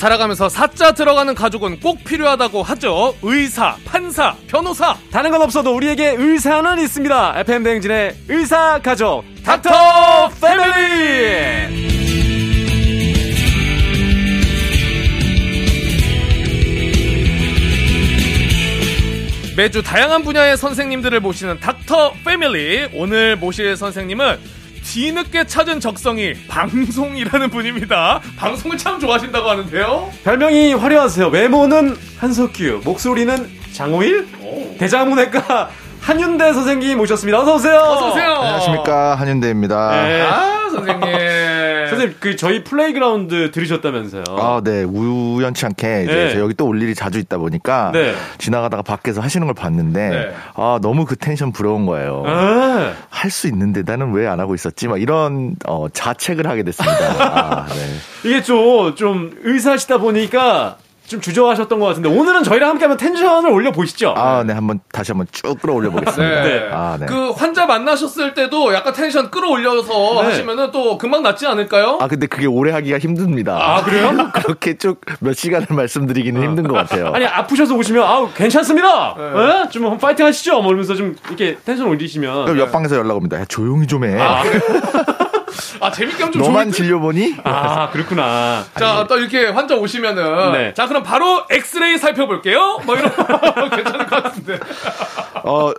살아가면서 사자 들어가는 가족은 꼭 필요하다고 하죠. 의사, 판사, 변호사. 다른 건 없어도 우리에게 의사는 있습니다. FM 대행진의 의사 가족 닥터 패밀리. 매주 다양한 분야의 선생님들을 모시는 닥터 패밀리. 오늘 모실 선생님은 뒤늦게 찾은 적성이 방송이라는 분입니다. 방송을 참 좋아하신다고 하는데요. 별명이 화려하세요. 외모는 한석규, 목소리는 장호일, 대장항문외과 한윤대 선생님 모셨습니다. 어서 오세요. 어서 오세요. 안녕하십니까 한윤대입니다. 네. 아, 선생님. 선생님 그 저희 Playground 들으셨다면서요. 아, 네 우연치 않게 이제 네. 저 여기 또 올 일이 자주 있다 보니까 네. 지나가다가 밖에서 하시는 걸 봤는데 네. 아 너무 그 텐션 부러운 거예요. 아, 할수 있는데 나는 왜 안 하고 있었지? 막 이런 어, 자책을 하게 됐습니다. 아, 네. 이게 좀, 좀 의사시다 보니까 좀 주저하셨던 것 같은데 오늘은 저희랑 함께하면 텐션을 올려 보시죠. 아, 네 한번 다시 한번 쭉 끌어올려 보겠습니다. 네. 아, 네. 그 환자 만나셨을 때도 약간 텐션 끌어올려서 네. 하시면은 또 금방 낫지 않을까요? 아 근데 그게 오래 하기가 힘듭니다. 아, 그래요? 그렇게 쭉 몇 시간을 말씀드리기는 힘든 것 같아요. 아니 아프셔서 오시면 아우 괜찮습니다. 네. 예? 좀 한번 파이팅 하시죠. 뭐 이러면서 좀 이렇게 텐션 올리시면 그럼 옆방에서 연락 옵니다. 야, 조용히 좀 해. 아, 재밌게 하면 좀 너만. 진료 보니? 아 그렇구나. 자, 또 이렇게 환자 오시면은 네. 자, 그럼 바로 엑스레이 살펴볼게요. 뭐 이런 거 괜찮을 것 같은데. 어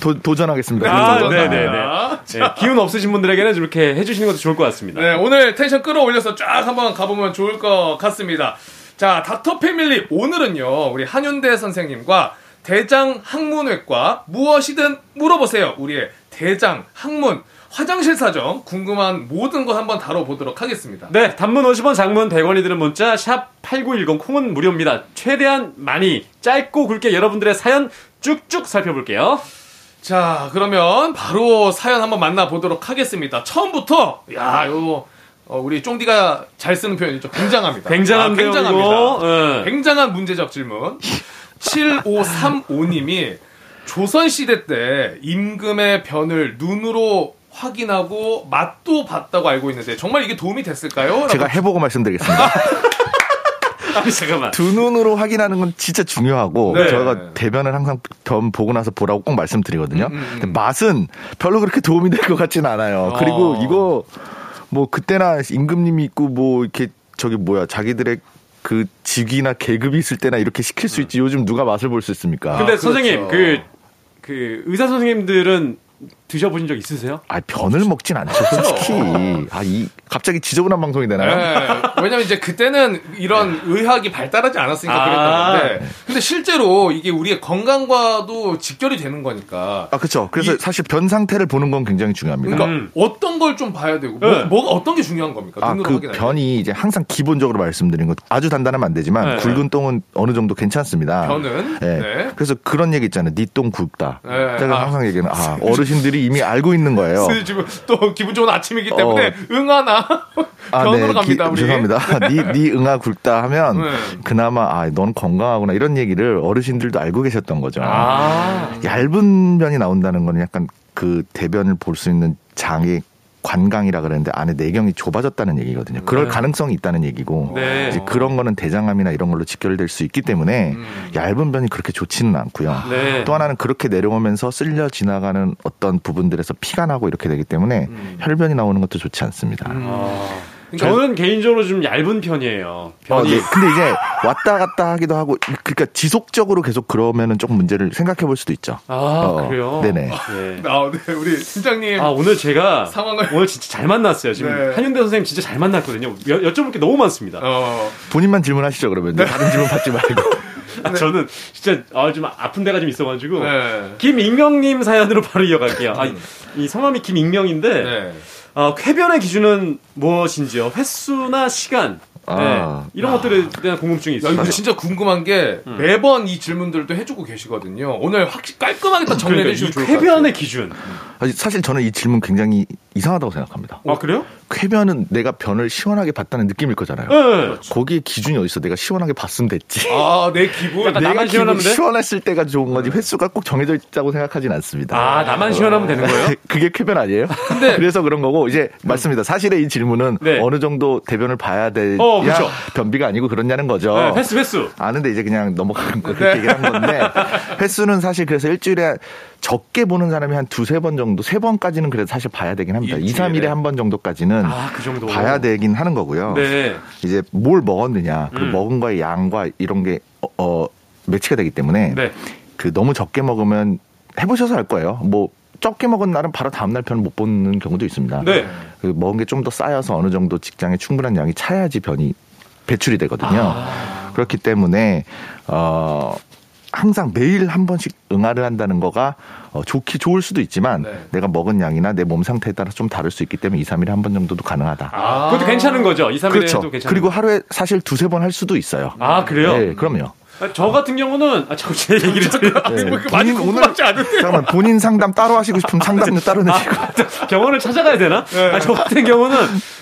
도, 도전하겠습니다. 아, 도전. 네, 네, 네. 네, 기운 없으신 분들에게는 좀 이렇게 해주시는 것도 좋을 것 같습니다. 네, 오늘 텐션 끌어올려서 쫙 한번 가보면 좋을 것 같습니다. 자, 닥터 패밀리 오늘은요, 우리 한윤대 선생님과 대장 항문외과 무엇이든 물어보세요. 우리의 대장 항문 화장실 사정 궁금한 모든 것 한번 다뤄보도록 하겠습니다. 네, 단문 50원, 장문 100원이 드는 문자 샵 8910 콩은 무료입니다. 최대한 많이 짧고 굵게 여러분들의 사연 쭉쭉 살펴볼게요. 자, 그러면 바로 사연 한번 만나보도록 하겠습니다. 처음부터, 야, 요, 어, 우리 쫑디가 잘 쓰는 표현이죠. 굉장합니다. 굉장한데요, 아, 굉장합니다. 예. 굉장한 문제적 질문. 7535님이 조선시대 때 임금의 변을 눈으로 확인하고 맛도 봤다고 알고 있는데 정말 이게 도움이 됐을까요? 제가 해보고 말씀드리겠습니다. 아니, 잠깐만. 두 눈으로 확인하는 건 진짜 중요하고 네. 저희가 대변을 항상 변 보고 나서 보라고 꼭 말씀드리거든요. 음, 음. 근데 맛은 별로 그렇게 도움이 될 것 같지는 않아요. 그리고 어. 이거 뭐 그때나 임금님이 있고 뭐 이렇게 저기 뭐야 자기들의 그 직위나 계급이 있을 때나 이렇게 시킬 수 있지 요즘 누가 맛을 볼 수 있습니까? 근데 아, 선생님, 그렇죠. 그, 그, 의사 선생님들은 드셔보신 적 있으세요? 아 변을 먹진 않죠 솔직히. 아이 갑자기 지저분한 방송이 되나요? 네. 왜냐면 이제 그때는 이런 의학이 발달하지 않았으니까 아. 그랬던 건데. 근데 실제로 이게 우리의 건강과도 직결이 되는 거니까. 아 그렇죠. 그래서 이- 사실 변 상태를 보는 건 굉장히 중요합니다. 그러니까 음. 어떤 걸 좀 봐야 되고 네. 뭐, 가 어떤 게 중요한 겁니까? 아, 그 때. 변이 이제 항상 기본적으로 말씀드린 것 아주 단단하면 안 되지만 네. 굵은 똥은 어느 정도 괜찮습니다. 변은 네. 네. 그래서 그런 얘기 있잖아요. 니똥 굵다. 네. 제가 아. 항상 얘기하는 아, 어르신들이 이미 알고 있는 거예요. 슬 지금 또 기분 좋은 아침이기 때문에 어. 응하나 아, 변으로 네. 갑니다 기- 우리. 죄송합니다. 니, 니 응아 굵다 하면 네. 그나마 아, 넌 건강하구나 이런 얘기를 어르신들도 알고 계셨던 거죠. 아. 얇은 변이 나온다는 거는 약간 그 대변을 볼 수 있는 장의 관강이라 그랬는데 안에 내경이 좁아졌다는 얘기거든요. 그럴 네. 가능성이 있다는 얘기고 네. 이제 그런 거는 대장암이나 이런 걸로 직결될 수 있기 때문에 음. 얇은 변이 그렇게 좋지는 않고요. 네. 또 하나는 그렇게 내려오면서 쓸려 지나가는 어떤 부분들에서 피가 나고 이렇게 되기 때문에 음. 혈변이 나오는 것도 좋지 않습니다. 아. 그러니까 저는 개인적으로 좀 얇은 편이에요. 어. 네. 근데 이제 왔다 갔다 하기도 하고 그러니까 지속적으로 계속 그러면은 조금 문제를 생각해 볼 수도 있죠. 아, 어, 그래요? 네네. 네. 아, 네, 우리 팀장님 아, 오늘 제가 상황을- 오늘 진짜 잘 만났어요. 지금 네. 한윤대 선생님 진짜 잘 만났거든요. 여, 여쭤볼 게 너무 많습니다. 어, 본인만 질문하시죠 그러면 네. 다른 질문 받지 말고. 아, 저는 진짜 아, 좀 아픈 데가 좀 있어가지고 네. 김익명님 사연으로 바로 이어갈게요. 아, 이, 이 성함이 김익명인데 네. 아, 쾌변의 기준은 무엇인지요? 횟수나 시간? 아. 네. 이런 것들에 대한 궁금증이 야, 있어요. 진짜 궁금한 게 매번 이 질문들도 해주고 계시거든요. 오늘 확실히 깔끔하게 딱 정리해 그러니까 이 주시면 좋을 것 같아요. 쾌변의 기준. 사실 저는 이 질문 굉장히 이상하다고 생각합니다. 아 그래요? 쾌변은 내가 변을 시원하게 봤다는 느낌일 거잖아요. 네. 거기에 기준이 어딨어? 내가 시원하게 봤으면 됐지. 아, 내 기분. 내가 돼? 시원했을 때가 좋은 거지 횟수가 꼭 정해져 있다고 생각하진 않습니다. 아 나만 시원하면 되는 거예요? 그게 쾌변 아니에요? 그래서 그런 거고 이제 맞습니다. 사실의 이 질문은 네. 어느 정도 대변을 봐야 돼야 어, 그렇죠. 변비가 아니고 그러냐는 거죠. 네, 횟수 횟수. 아는데 이제 그냥 넘어가는 거 네. 그렇게 얘기한 건데 횟수는 사실 그래서 일주일에 적게 보는 사람이 한 두세 번 정도 세 번까지는 그래도 사실 봐야 되긴 합니다. 이 일주일에? 삼일에 한 번 정도까지는 아 그 정도. 봐야 되긴 하는 거고요. 네. 이제 뭘 먹었느냐, 그 음. 먹은 거의 양과 이런 게 어, 어, 매치가 되기 때문에 네. 그 너무 적게 먹으면 해보셔서 알 거예요. 뭐 적게 먹은 날은 바로 다음날 편을 못 보는 경우도 있습니다. 네. 그 먹은 게 좀 더 쌓여서 어느 정도 직장에 충분한 양이 차야지 변이 배출이 되거든요. 아. 그렇기 때문에 어 항상 매일 한 번씩 응아를 한다는 거가 어, 좋기 좋을 수도 있지만 네. 내가 먹은 양이나 내 몸 상태에 따라 좀 다를 수 있기 때문에 2, 3일에 한 번 정도도 가능하다. 아, 그것도 괜찮은 거죠. 2, 3일에도 그렇죠. 괜찮은 그리고 거. 하루에 사실 두세 번 할 수도 있어요. 아 그래요? 네, 그럼요. 아, 저 같은 경우는 아, 자꾸 제 얘기를 들 아니, 뭐 네. 많이 본인 궁금하지 않은데. 잠깐만 본인 상담 따로 하시고 싶으면 상담료 따로 내시고. 병원을 찾아가야 되나? 아, 저 같은 경우는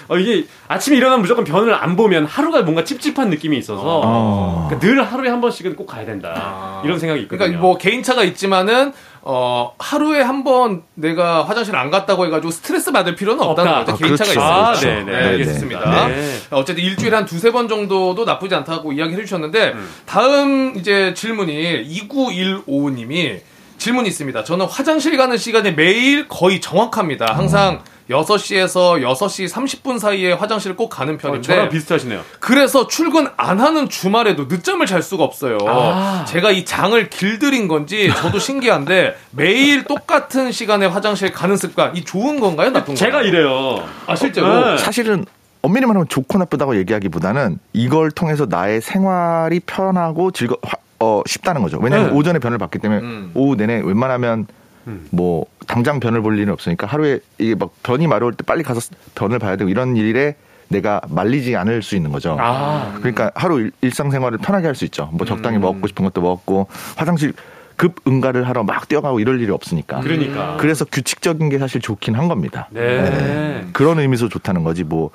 어, 이게 아침에 일어나면 무조건 변을 안 보면 하루가 뭔가 찝찝한 느낌이 있어서 어. 그러니까 늘 하루에 한 번씩은 꼭 가야 된다 이런 생각이 있거든요. 그러니까 뭐 개인차가 있지만은 어 하루에 한 번 내가 화장실 안 갔다고 해가지고 스트레스 받을 필요는 없다는 없다. 거죠. 아, 개인차가 그렇죠. 있으니까. 아, 그렇죠. 네, 네. 네, 네, 알겠습니다. 네. 어쨌든 일주일에 한 두세 번 정도도 나쁘지 않다고 이야기해 주셨는데 음. 다음 이제 질문이 2915님이 질문이 있습니다. 저는 화장실 가는 시간이 매일 거의 정확합니다. 항상 6시에서 6시 30분 사이에 화장실을 꼭 가는 어, 편인데 저랑 비슷하시네요. 그래서 출근 안 하는 주말에도 늦잠을 잘 수가 없어요. 아. 제가 이 장을 길들인 건지 저도 신기한데 매일 똑같은 시간에 화장실 가는 습관 이 좋은 건가요, 나쁜 건가요? 제가 이래요. 아 실제로 네. 사실은 엄밀히 말하면 좋고 나쁘다고 얘기하기보다는 이걸 통해서 나의 생활이 편하고 즐거 화- 어, 쉽다는 거죠. 왜냐하면 네. 오전에 변을 받기 때문에 음. 오후 내내 웬만하면 음. 뭐 당장 변을 볼 일은 없으니까 하루에 이게 막 변이 마려울 때 빨리 가서 변을 봐야 되고 이런 일에 내가 말리지 않을 수 있는 거죠. 아. 그러니까 하루 일- 일상생활을 편하게 할 수 있죠. 뭐 적당히 음. 먹고 싶은 것도 먹고 화장실 급 응가를 하러 막 뛰어가고 이럴 일이 없으니까. 그러니까. 그래서 규칙적인 게 사실 좋긴 한 겁니다. 네. 그런 의미에서 좋다는 거지 뭐.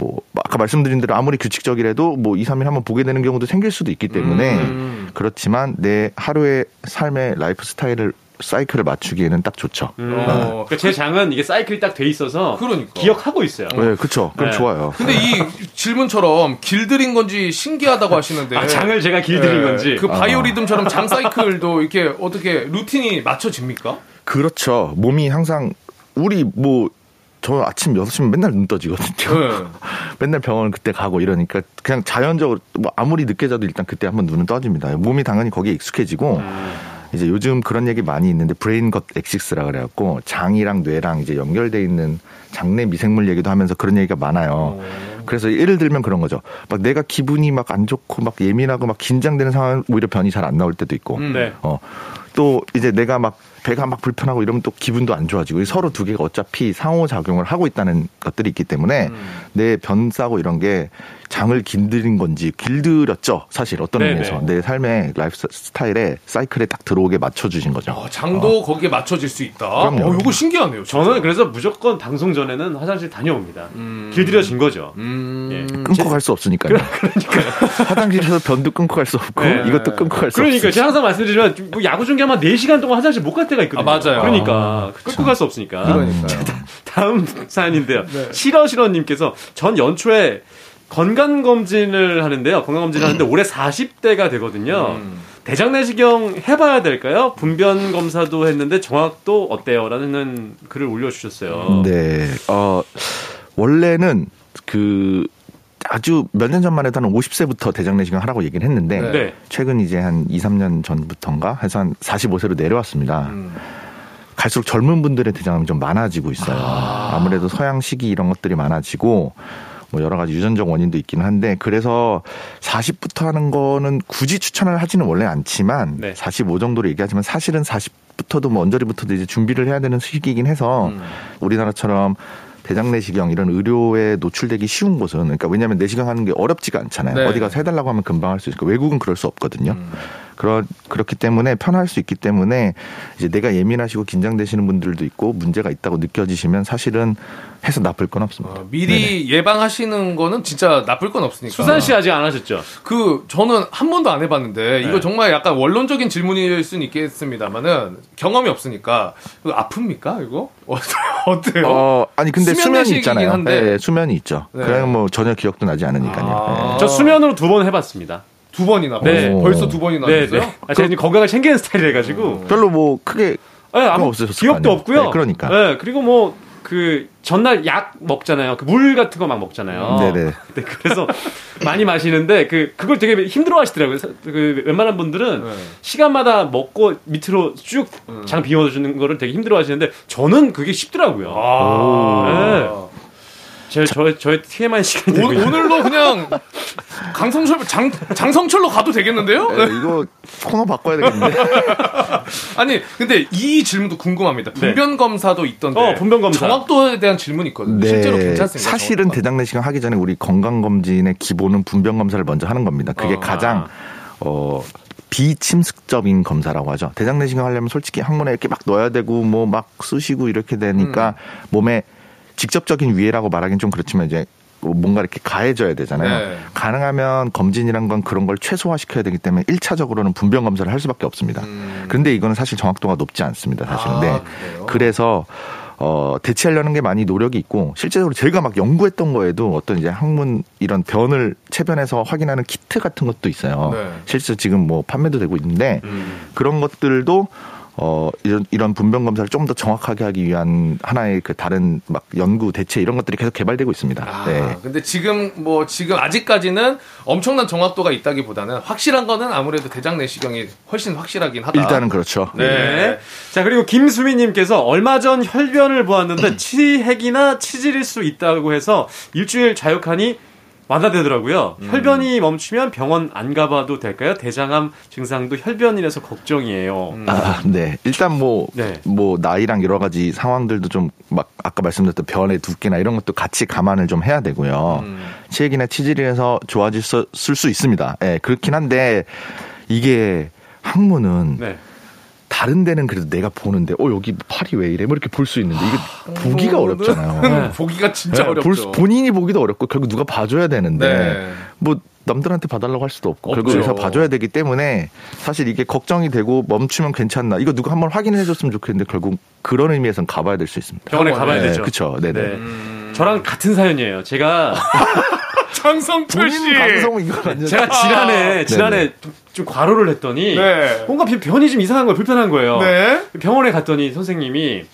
뭐 아까 말씀드린 대로 아무리 규칙적이라도 뭐 2, 3일 한번 보게 되는 경우도 생길 수도 있기 때문에 음. 그렇지만 내 하루의 삶의 라이프 스타일을 사이클을 맞추기에는 딱 좋죠. 음. 어. 그러니까 제 장은 이게 사이클이 딱 돼 있어서 그러니까. 기억하고 있어요. 네, 그렇죠. 그럼 네. 좋아요. 근데 이 질문처럼 길들인 건지 신기하다고 하시는데 아, 장을 제가 길들인 네. 건지. 그 바이오리듬처럼 장 사이클도 이렇게 어떻게 루틴이 맞춰집니까? 그렇죠. 몸이 항상 우리 뭐 저 아침 6시면 맨날 눈 떠지거든요. 네. 맨날 병원 그때 가고 이러니까 그냥 자연적으로 뭐 아무리 늦게 자도 일단 그때 한번 눈은 떠집니다. 몸이 당연히 거기에 익숙해지고 음. 이제 요즘 그런 얘기 많이 있는데 brain gut axis라 그래갖고 장이랑 뇌랑 이제 연결돼 있는 장내 미생물 얘기도 하면서 그런 얘기가 많아요. 그래서 예를 들면 그런 거죠. 막 내가 기분이 막 안 좋고 막 예민하고 막 긴장되는 상황 오히려 변이 잘 안 나올 때도 있고. 음. 네. 어. 또 이제 내가 막 배가 막 불편하고 이러면 또 기분도 안 좋아지고 서로 두 개가 어차피 상호작용을 하고 있다는 것들이 있기 때문에 음. 내 변 싸고 이런 게 장을 길들인 건지 길들였죠. 사실 어떤 네네. 의미에서 내 삶의 라이프 스타일에 사이클에 딱 들어오게 맞춰주신 거죠. 어, 장도 거기에 맞춰질 수 있다. 그럼요. 어, 이거 신기하네요. 진짜. 저는 그래서 무조건 방송 전에는 화장실 다녀옵니다. 음. 길들여진 거죠. 음. 예. 끊고 갈수 없으니까요. 화장실에서 변도 끊고 갈 수 없고 네. 이것도 끊고 갈수 그러니까 없으니까. 제가 항상 말씀드리지만 뭐 야구 중계하면 4시간 동안 화장실 못 갈 때가 있거든요. 아, 맞아요. 그러니까 끊고 갈 수 없으니까. 그러니까요. 다음 사연인데요. 네. 시러시러님께서 전 연초에 건강 검진을 하는데요. 건강 검진을 하는데 올해 40대가 되거든요. 음. 대장 내시경 해봐야 될까요? 분변 검사도 했는데 정확도 어때요?라는 글을 올려주셨어요. 네. 어, 원래는 그 아주 몇 년 전만 해도 한 50세부터 대장 내시경 하라고 얘기를 했는데 네. 네. 최근 이제 한 2, 3년 전부터인가 해서 한 45세로 내려왔습니다. 음. 갈수록 젊은 분들의 대장암이 좀 많아지고 있어요. 아. 무래도 서양식이 이런 것들이 많아지고 뭐 여러 가지 유전적 원인도 있기는 한데 그래서 40부터 하는 거는 굳이 추천을 하지는 원래 않지만 네. 45 정도로 얘기하지만 사실은 40부터도 뭐 언저리부터도 이제 준비를 해야 되는 시기이긴 해서 음. 우리나라처럼 대장 내시경 이런 의료에 노출되기 쉬운 곳은 그러니까 왜냐하면 내시경 하는 게 어렵지가 않잖아요. 네. 어디 가서 해달라고 하면 금방 할 수 있고 외국은 그럴 수 없거든요. 음. 그러, 그렇기 때문에 편할 수 있기 때문에 이제 내가 예민하시고 긴장되시는 분들도 있고 문제가 있다고 느껴지시면 사실은 해서 나쁠 건 없습니다. 어, 미리 예방하시는 거는 진짜 나쁠 건 없으니까. 수산 씨 아직 안 하셨죠? 그 저는 한 번도 안 해봤는데 네. 이거 정말 약간 원론적인 질문일 수는 있겠습니다만은 경험이 없으니까 이거 아픕니까 이거 어때요? 어, 아니 근데 수면 수면이 있잖아요. 한데. 네, 수면이 있죠. 네. 그냥 뭐 전혀 기억도 나지 않으니까요. 아. 네. 저 수면으로 두 번 해봤습니다. 두 번이나 네. 벌써, 벌써 두 번이나 네, 하셨어요? 네. 아, 제가 건강을 챙기는 스타일이라 가지고. 별로 뭐 크게 네, 아무 없으셨을 거 기억도 아니에요. 없고요. 네, 그러니까. 네, 그리고 뭐, 그, 전날 약 먹잖아요. 그 물 같은 거 막 먹잖아요. 네네. 네, 그래서 많이 마시는데, 그, 그걸 되게 힘들어 하시더라고요. 사- 그, 웬만한 분들은 네. 시간마다 먹고 밑으로 쭉장 비워 주는 거를 되게 힘들어 하시는데, 저는 그게 쉽더라고요. 아. 제, 저, 저의 TMI 시간이 오, 오늘로 그냥 강성철 장 장성철로 가도 되겠는데요? 네, 이거 코너 바꿔야 되겠는데. 아니 근데 이 질문도 궁금합니다. 분변 검사도 있던데. 어, 분변 검사. 정확도에 대한 질문이 있거든요. 실제로 괜찮습니다. 네. 사실은 정확도가. 대장 내시경 하기 전에 우리 건강 검진의 기본은 분변 검사를 먼저 하는 겁니다. 그게 어. 가장 어 비침습적인 검사라고 하죠. 대장 내시경 하려면 솔직히 항문에 이렇게 막 넣어야 되고 뭐 막 쑤시고 이렇게 되니까 음. 몸에 직접적인 위해라고 말하기는 좀 그렇지만 이제 뭔가 이렇게 가해져야 되잖아요. 네. 가능하면 검진이란 건 그런 걸 최소화시켜야 되기 때문에 1차적으로는 분변 검사를 할 수밖에 없습니다. 음. 그런데 이거는 사실 정확도가 높지 않습니다. 사실은. 아, 네. 그래요? 그래서 어, 대체하려는 게 많이 노력이 있고 실제적으로 제가 막 연구했던 거에도 어떤 이제 항문 이런 변을 체변에서 확인하는 키트 같은 것도 있어요. 네. 실제 지금 뭐 판매도 되고 있는데 음. 그런 것들도 어 이런 이런 분변 검사를 좀 더 정확하게 하기 위한 하나의 그 다른 막 연구 대체 이런 것들이 계속 개발되고 있습니다. 아, 네. 근데 지금 뭐 지금 아직까지는 엄청난 정확도가 있다기보다는 확실한 거는 아무래도 대장 내시경이 훨씬 확실하긴 하다. 일단은 그렇죠. 네. 네. 자, 그리고 김수미님께서 얼마 전 혈변을 보았는데 치핵이나 치질일 수 있다고 해서 일주일 좌욕하니 완화되더라고요. 음. 혈변이 멈추면 병원 안 가봐도 될까요? 대장암 증상도 혈변이라서 걱정이에요. 음. 아, 네. 일단 뭐, 네. 뭐, 나이랑 여러 가지 상황들도 좀 막, 아까 말씀드렸던 변의 두께나 이런 것도 같이 감안을 좀 해야 되고요. 음. 치액이나 치질에서 좋아질 수 있습니다. 예, 그렇긴 한데, 이게 항문은 네. 다른 데는 그래도 내가 보는데, 어, 여기 팔이 왜 이래? 뭐 이렇게 볼 수 있는데, 이게 보기가 어렵잖아요. 네. 보기가 진짜 네, 어렵죠. 볼 수- 본인이 보기도 어렵고, 결국 누가 봐줘야 되는데, 네. 뭐 남들한테 봐달라고 할 수도 없고 결국 없죠. 의사 봐줘야 되기 때문에 사실 이게 걱정이 되고 멈추면 괜찮나 이거 누가 한번 확인해 줬으면 좋겠는데 결국 그런 의미에서는 가봐야 될 수 있습니다. 병원에 가봐야 네, 되죠. 그렇죠. 네네. 네. 음. 저랑 같은 사연이에요. 제가 장성철 씨. 본인 방송 이거 완전 제가 지난해 지난해 네네. 좀, 좀 과로를 했더니 네. 뭔가 변- 변이 좀 이상한 거예요. 불편한 거예요. 네. 병원에 갔더니 선생님이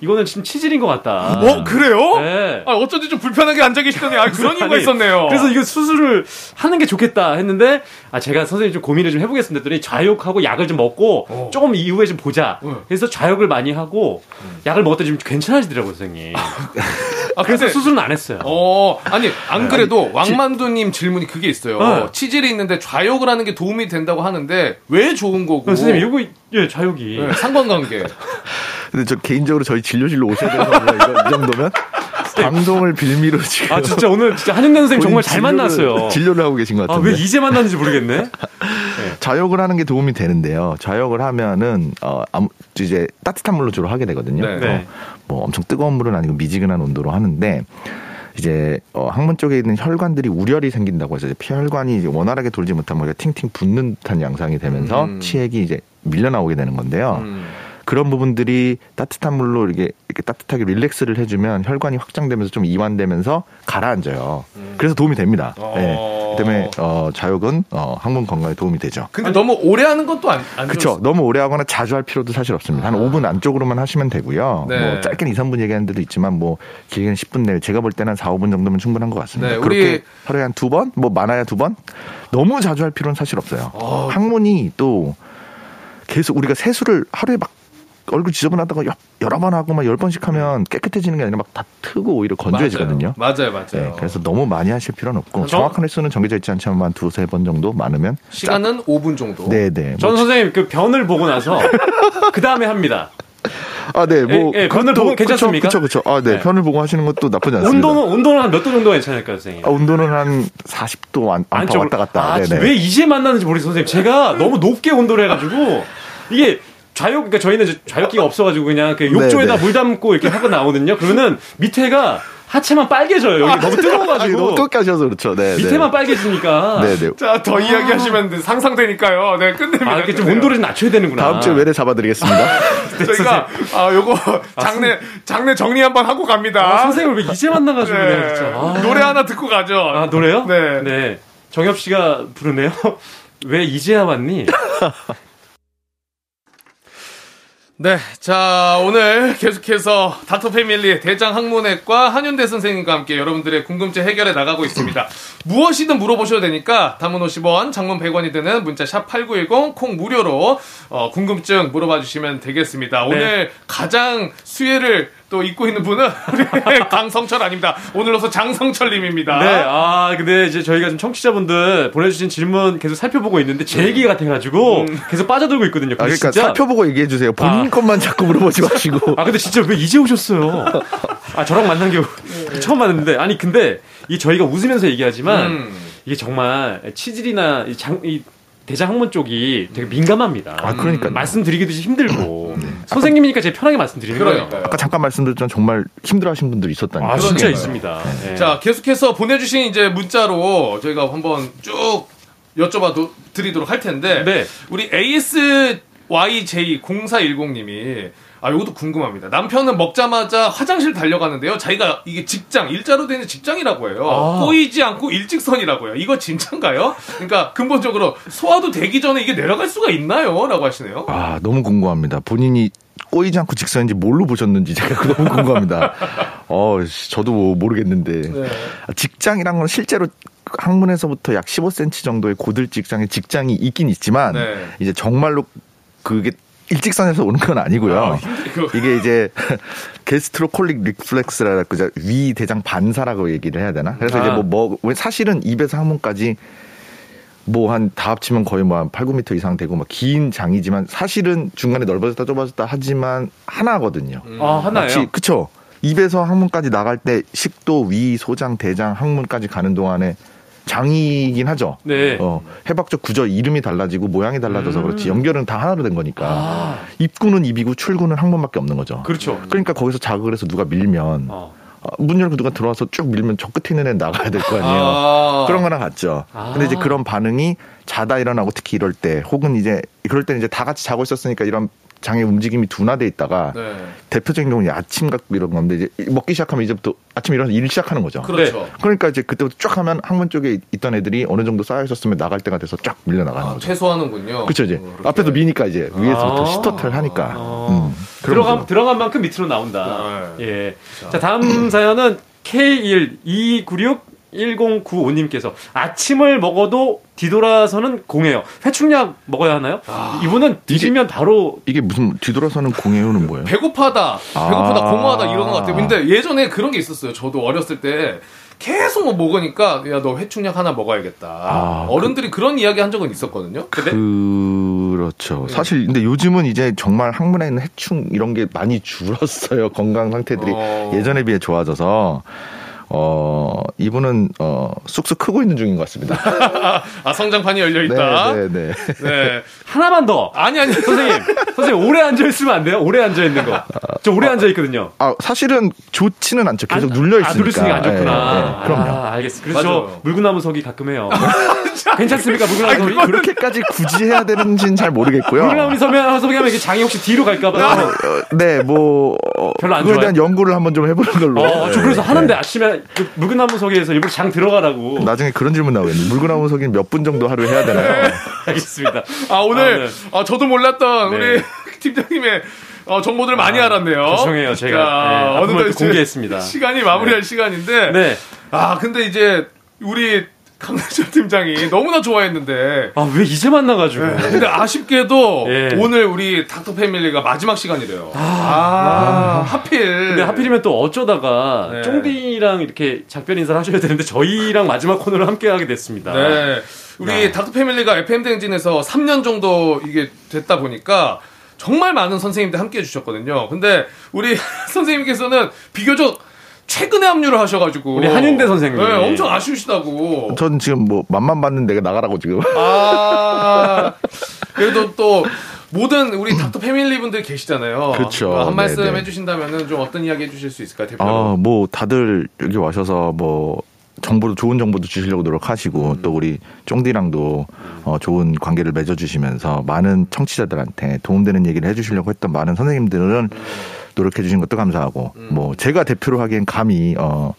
이거는 지금 치질인 것 같다. 어 그래요? 네. 아, 어쩐지 좀 불편하게 앉아 계시더니 아 그런 이유가 있었네요. 그래서 이거 수술을 하는 게 좋겠다 했는데 아 제가 선생님 좀 고민을 좀 해보겠습니다 했더니 좌욕하고 약을 좀 먹고 어. 조금 이후에 좀 보자. 어. 그래서 좌욕을 많이 하고 약을 먹었더니 좀 괜찮아지더라고요 선생님. 아, 그래서 수술은 안 했어요. 어, 아니, 안 그래도 왕만두님 질문이 그게 있어요. 네. 치질이 있는데 좌욕을 하는 게 도움이 된다 고 하는데 왜 좋은 거고? 선생님 이거 예 좌욕이 네, 상관관계. 근데 저 개인적으로 저희 진료실로 오셔야 되는 거예요. 이 정도면 방송을 빌미로 지금 아 진짜 오늘 진짜 한윤대 선생님 정말 잘 진료를- 만났어요. 진료를 하고 계신 것아 같은데. 왜 이제 만났는지 모르겠네. 좌욕을 하는 게 도움이 되는데요. 좌욕을 하면은 어 아무 이제 따뜻한 물로 주로 하게 되거든요. 네. 네. 어, 뭐 엄청 뜨거운 물은 아니고 미지근한 온도로 하는데 이제 어, 항문 쪽에 있는 혈관들이 우열이 생긴다고 해서 이제 피혈관이 이제 원활하게 돌지 못하면 우리가 팅팅 붓는 듯한 양상이 되면서 음. 치액이 이제 밀려 나오게 되는 건데요. 음. 그런 부분들이 따뜻한 물로 이렇게, 이렇게 따뜻하게 릴렉스를 해주면 혈관이 확장되면서 좀 이완되면서 가라앉아요. 그래서 도움이 됩니다. 어. 네. 그 때문에 어, 좌욕은 어, 항문 건강에 도움이 되죠. 근데 너무 오래 하는 것도 안, 안 그렇죠. 좋- 너무 오래 하거나 자주 할 필요도 사실 없습니다. 한 5분 안쪽으로만 하시면 되고요. 네. 뭐 짧게는 2, 3분 얘기하는 데도 있지만 뭐 길게는 10분 내에 제가 볼 때는 한 4, 5분 정도면 충분한 것 같습니다. 네, 그렇게 하루에 한 두 번, 뭐 많아야 두 번. 너무 자주 할 필요는 사실 없어요. 어. 항문이 또 계속 우리가 세수를 하루에 막 얼굴 지저분하다가 여- 여러 번 하고 막 열 번씩 하면 깨끗해지는 게 아니라 막 다 트고 오히려 건조해지거든요. 맞아요, 맞아요. 네, 그래서 너무 많이 하실 필요는 없고 저- 정확한 횟수는 정해져 있지 않지만 한 두세 번 정도 많으면 시간은 5분 정도. 네, 네. 전 선생님 그 변을 보고 나서 그 다음에 합니다. 아, 네, 뭐. 예, 예, 편을 그것도- 보고 괜찮습니까? 그쵸, 그쵸. 아, 네, 네. 편을 보고 하시는 것도 나쁘지 않습니다. 온도는 온도는 한몇 도 정도가 괜찮을까요, 선생님? 아, 온도는 한 40도 안, 안쪽으로- 왔다 갔다. 아, 네네. 왜 이제 만났는지 모르겠어요, 선생님. 제가 너무 높게 온도를 해가지고 이게 좌욕, 그러니까 저희는 좌욕기가 없어가지고 그냥 그 욕조에다 네네. 물 담고 이렇게 하고 나오거든요. 그러면은 밑에가 하체만 빨개져요. 여기 너무 아, 뜨거워가지고 너무 끝까지 하셔서 그렇죠. 네. 밑에만 빨개지니까. 네, 네. 자, 더 이야기하시면 상상되니까요. 네, 끝냅니다. 아, 이렇게 좀. 온도를 좀 낮춰야 되는구나. 다음 주에 외래 잡아드리겠습니다. 저희가 아 요거 장례 장례 정리 한번 하고 갑니다. 아, 선생님을 왜 이제 만나가지고 네. 내가 진짜. 아. 노래 하나 듣고 가죠. 아, 노래요? 네. 네. 정엽 씨가 부르네요. 왜 이제야 왔니? 네, 자 오늘 계속해서 닥터 패밀리 대장 학문학과 한윤대 선생님과 함께 여러분들의 궁금증 해결해 나가고 있습니다. 무엇이든 물어보셔도 되니까 단문 50원, 장문 100원이 드는 문자 샵 #8910 콩 무료로 어, 궁금증 물어봐 주시면 되겠습니다. 오늘 가장 수혜를 또 입고 있는 분은 우리 강성철 아닙니다. 오늘로서 장성철님입니다. 네, 아, 근데 이제 저희가 좀 청취자분들 보내주신 질문 계속 살펴보고 있는데 제 얘기 같아가지고 계속 빠져들고 있거든요. 아, 그러니까 진짜. 살펴보고 얘기해 주세요. 본인 아. 것만 자꾸 물어보지 마시고. 아, 근데 진짜 왜 이제 오셨어요? 아, 저랑 만난 게 처음 만났는데. 아니, 근데 이 저희가 웃으면서 얘기하지만 음. 이게 정말 치질이나 이 장, 이 대장 항문 쪽이 되게 민감합니다. 아, 그러니까요. 말씀드리기도 힘들고. 선생님이니까 제가 편하게 말씀드리는 거예요. 그러니까요. 아까 잠깐 말씀드렸지만 정말 힘들어하신 분들이 있었다니까. 아, 진짜. 있습니다. 네. 자, 계속해서 보내주신 이제 문자로 저희가 한번 쭉 여쭤봐 도- 드리도록 할 텐데, 네. 우리 ASYJ0410님이 아, 요것도 궁금합니다. 남편은 먹자마자 화장실 달려가는데요. 자기가 이게 직장, 일자로 되는 직장이라고 해요. 아. 꼬이지 않고 일직선이라고 해요. 이거 진짠가요? 그러니까 근본적으로 소화도 되기 전에 이게 내려갈 수가 있나요? 라고 하시네요. 아, 너무 궁금합니다. 본인이 꼬이지 않고 직선인지 뭘로 보셨는지 제가 너무 궁금합니다. 어, 씨, 저도 뭐 모르겠는데. 네. 직장이란 건 실제로 항문에서부터 약 15cm 정도의 고들 직장에 직장이 있긴 있지만 네. 이제 정말로 그게 일직선에서 오는 건 아니고요. 아, 그- 이게 이제 게스트로콜릭 리플렉스라고 그죠? 위 대장 반사라고 얘기를 해야 되나? 그래서 이제 아. 뭐, 뭐 사실은 입에서 항문까지 뭐 한 다 합치면 거의 뭐 한 8, 9m 이상 되고 막 긴 장이지만 사실은 중간에 넓어졌다 좁아졌다 하지만 하나거든요. 아, 하나요? 그쵸? 입에서 항문까지 나갈 때 식도, 위, 소장, 대장, 항문까지 가는 동안에 장이긴 하죠. 네. 어, 해박적 구조 이름이 달라지고 모양이 달라져서 음. 그렇지 연결은 다 하나로 된 거니까 아, 입구는 입이고 출구는 항문밖에 없는 거죠. 그렇죠. 그러니까 거기서 자극을 해서 누가 밀면 어. 어, 문 열고 누가 들어와서 쭉 밀면 저 끝에 있는 애 나가야 될 거 아니에요. 아. 그런 거랑 같죠. 아. 근데 이제 그런 반응이 자다 일어나고 특히 이럴 때 혹은 이제 그럴 때는 이제 다 같이 자고 있었으니까 이런 장의 움직임이 둔화돼 있다가 네. 대표적인 경우는 아침 갖고 이런 건데 이제 먹기 시작하면 이제부터 아침 일어나서 일 시작하는 거죠. 그렇죠. 그러니까 이제 그때부터 쫙 하면 항문 쪽에 있던 애들이 어느 정도 쌓여 있었으면 나갈 때가 돼서 쫙 밀려 나가는 아, 거죠. 퇴소하는군요. 그렇죠 이제 어, 그렇게. 앞에서 미니까 이제 위에서부터 아. 시터트를 하니까 아. 음, 들어간. 들어간 만큼 밑으로 나온다. 네. 예. 자, 다음 사연은 K1296109님께서 아침을 먹어도 뒤돌아서는 공해요. 회충약 먹어야 하나요? 이분은 드시면 바로 이게 무슨 뒤돌아서는 공예우는 뭐예요? 배고파다, 아. 배고프다, 공허하다 이런 것 같아요. 근데 예전에 그런 게 있었어요. 저도 어렸을 때 계속 뭐 먹으니까 야 너 회충약 하나 먹어야겠다. 아, 어른들이 그... 런 이야기 한 적은 있었거든요. 근데 그렇죠. 사실 근데 요즘은 이제 정말 항문에 있는 해충 이런 게 많이 줄었어요. 건강 상태들이 어. 예전에 비해 좋아져서 어 이분은 어 쑥쑥 크고 있는 중인 것 같습니다. 아 성장판이 열려 있다. 네, 네, 네. 네. 하나만 더. 아니 아니. 선생님, 선생님 오래 앉아 있으면 안 돼요? 오래 앉아 있는 거. 저 오래 앉아 있거든요. 아 사실은 좋지는 않죠. 계속 안- 눌려 있으니까. 아, 눌려 있으니까 안 좋구나. 네, 네, 그럼요. 아, 알겠습니다. 그래서. 물구나무 서기 가끔 해요. 괜찮습니까? 서기? 그거는- 그렇게까지 굳이 해야 되는지는 잘 모르겠고요. 물구나무 서면 서기 하면 이게 장이 혹시 뒤로 갈까봐. 어, 네, 뭐 어, 별로 안 그거에 좋아요? 대한 연구를 한번 좀 해보는 걸로. 어, 저 네, 그래서 네. 하는데 아침에 그 물구나무 서기에서 일부러 장 들어가라고. 나중에 그런 질문 나오겠네. 물구나무 석인 몇분 정도 하루에 해야 되나요? 알겠습니다. 아 오늘 아, 네. 아, 저도 몰랐던 네. 우리 팀장님의 어, 정보들을 많이 아, 알았네요. 죄송해요. 제가, 자, 네, 어느덧 공개했습니다. 시간이 마무리할 시간인데. 네. 아 근데 이제 우리 강대철 팀장이 너무나 좋아했는데. 아, 왜 이제 만나가지고. 네, 근데 아쉽게도 예. 오늘 우리 닥터 패밀리가 마지막 시간이래요. 아, 하필. 근데 하필이면 또 어쩌다가 네. 쫑디랑 이렇게 작별 인사를 하셔야 되는데 저희랑 마지막 코너를 함께 하게 됐습니다. 네. 우리 닥터 패밀리가 FM 대행진에서 3년 정도 이게 됐다 보니까 정말 많은 선생님들 함께 해주셨거든요. 근데 우리 선생님께서는 비교적 최근에 합류를 하셔가지고 우리 한윤대 선생님. 네, 엄청 아쉬우시다고. 전 지금 뭐 맘만 받는 내가 나가라고 지금. 아 그래도 또 모든 우리 닥터 패밀리 분들 계시잖아요. 그렇죠. 한 말씀 네네. 해주신다면은 좀 어떤 이야기 해주실 수 있을까요, 대표로? 아, 뭐 다들 여기 와셔서 뭐 정보도 좋은 정보도 주시려고 노력하시고 음. 또 우리 쫑디랑도 어, 좋은 관계를 맺어주시면서 많은 청취자들한테 도움되는 얘기를 해주시려고 했던 많은 선생님들은 음. 노력해 주신 것도 감사하고 뭐 제가 대표로 하기엔 감히 어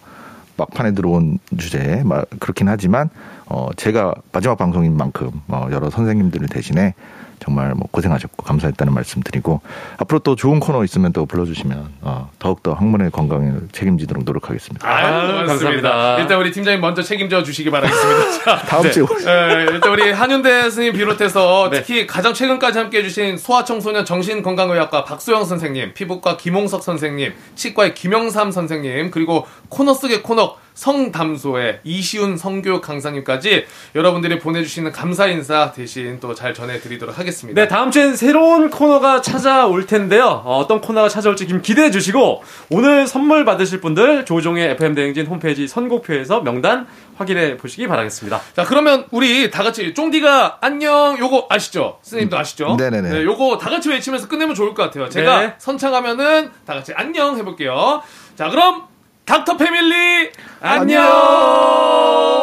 막판에 들어온 주제에 막 그렇긴 하지만 어 제가 마지막 방송인 만큼 어 여러 선생님들을 대신해 정말 뭐 고생하셨고 감사했다는 말씀 드리고 앞으로 또 좋은 코너 있으면 또 불러주시면 어 더욱더 학문의 건강을 책임지도록 노력하겠습니다. 아유. 감사합니다. 일단 우리 팀장님 먼저 책임져 주시기 바라겠습니다. 자, 다음 주에 네, 일단 우리 한윤대 스님 비롯해서 네. 특히 가장 최근까지 함께 해 주신 소아청소년 정신건강의학과 박소영 선생님, 피부과 김홍석 선생님, 치과의 김영삼 선생님, 그리고 코너 속의 코너 성담소의 이시훈 성교육 강사님까지 여러분들이 보내주시는 감사 인사 대신 또 잘 전해드리도록 하겠습니다. 네, 다음 주엔 새로운 코너가 찾아올 텐데요. 어, 떤 코너가 찾아올지 좀 기대해 주시고 오늘 선물 받으실 분들 조종의 FM 대행진 홈페이지 선곡표에서 명단 확인해 보시기 바라겠습니다. 자, 그러면 우리 다 같이 쫑디가 안녕 요거 아시죠? 스님도 아시죠? 네네네. 네, 요거 다 같이 외치면서 끝내면 좋을 것 같아요. 제가 네. 선창하면은 다 같이 안녕 해볼게요. 자, 그럼 닥터 패밀리 안녕!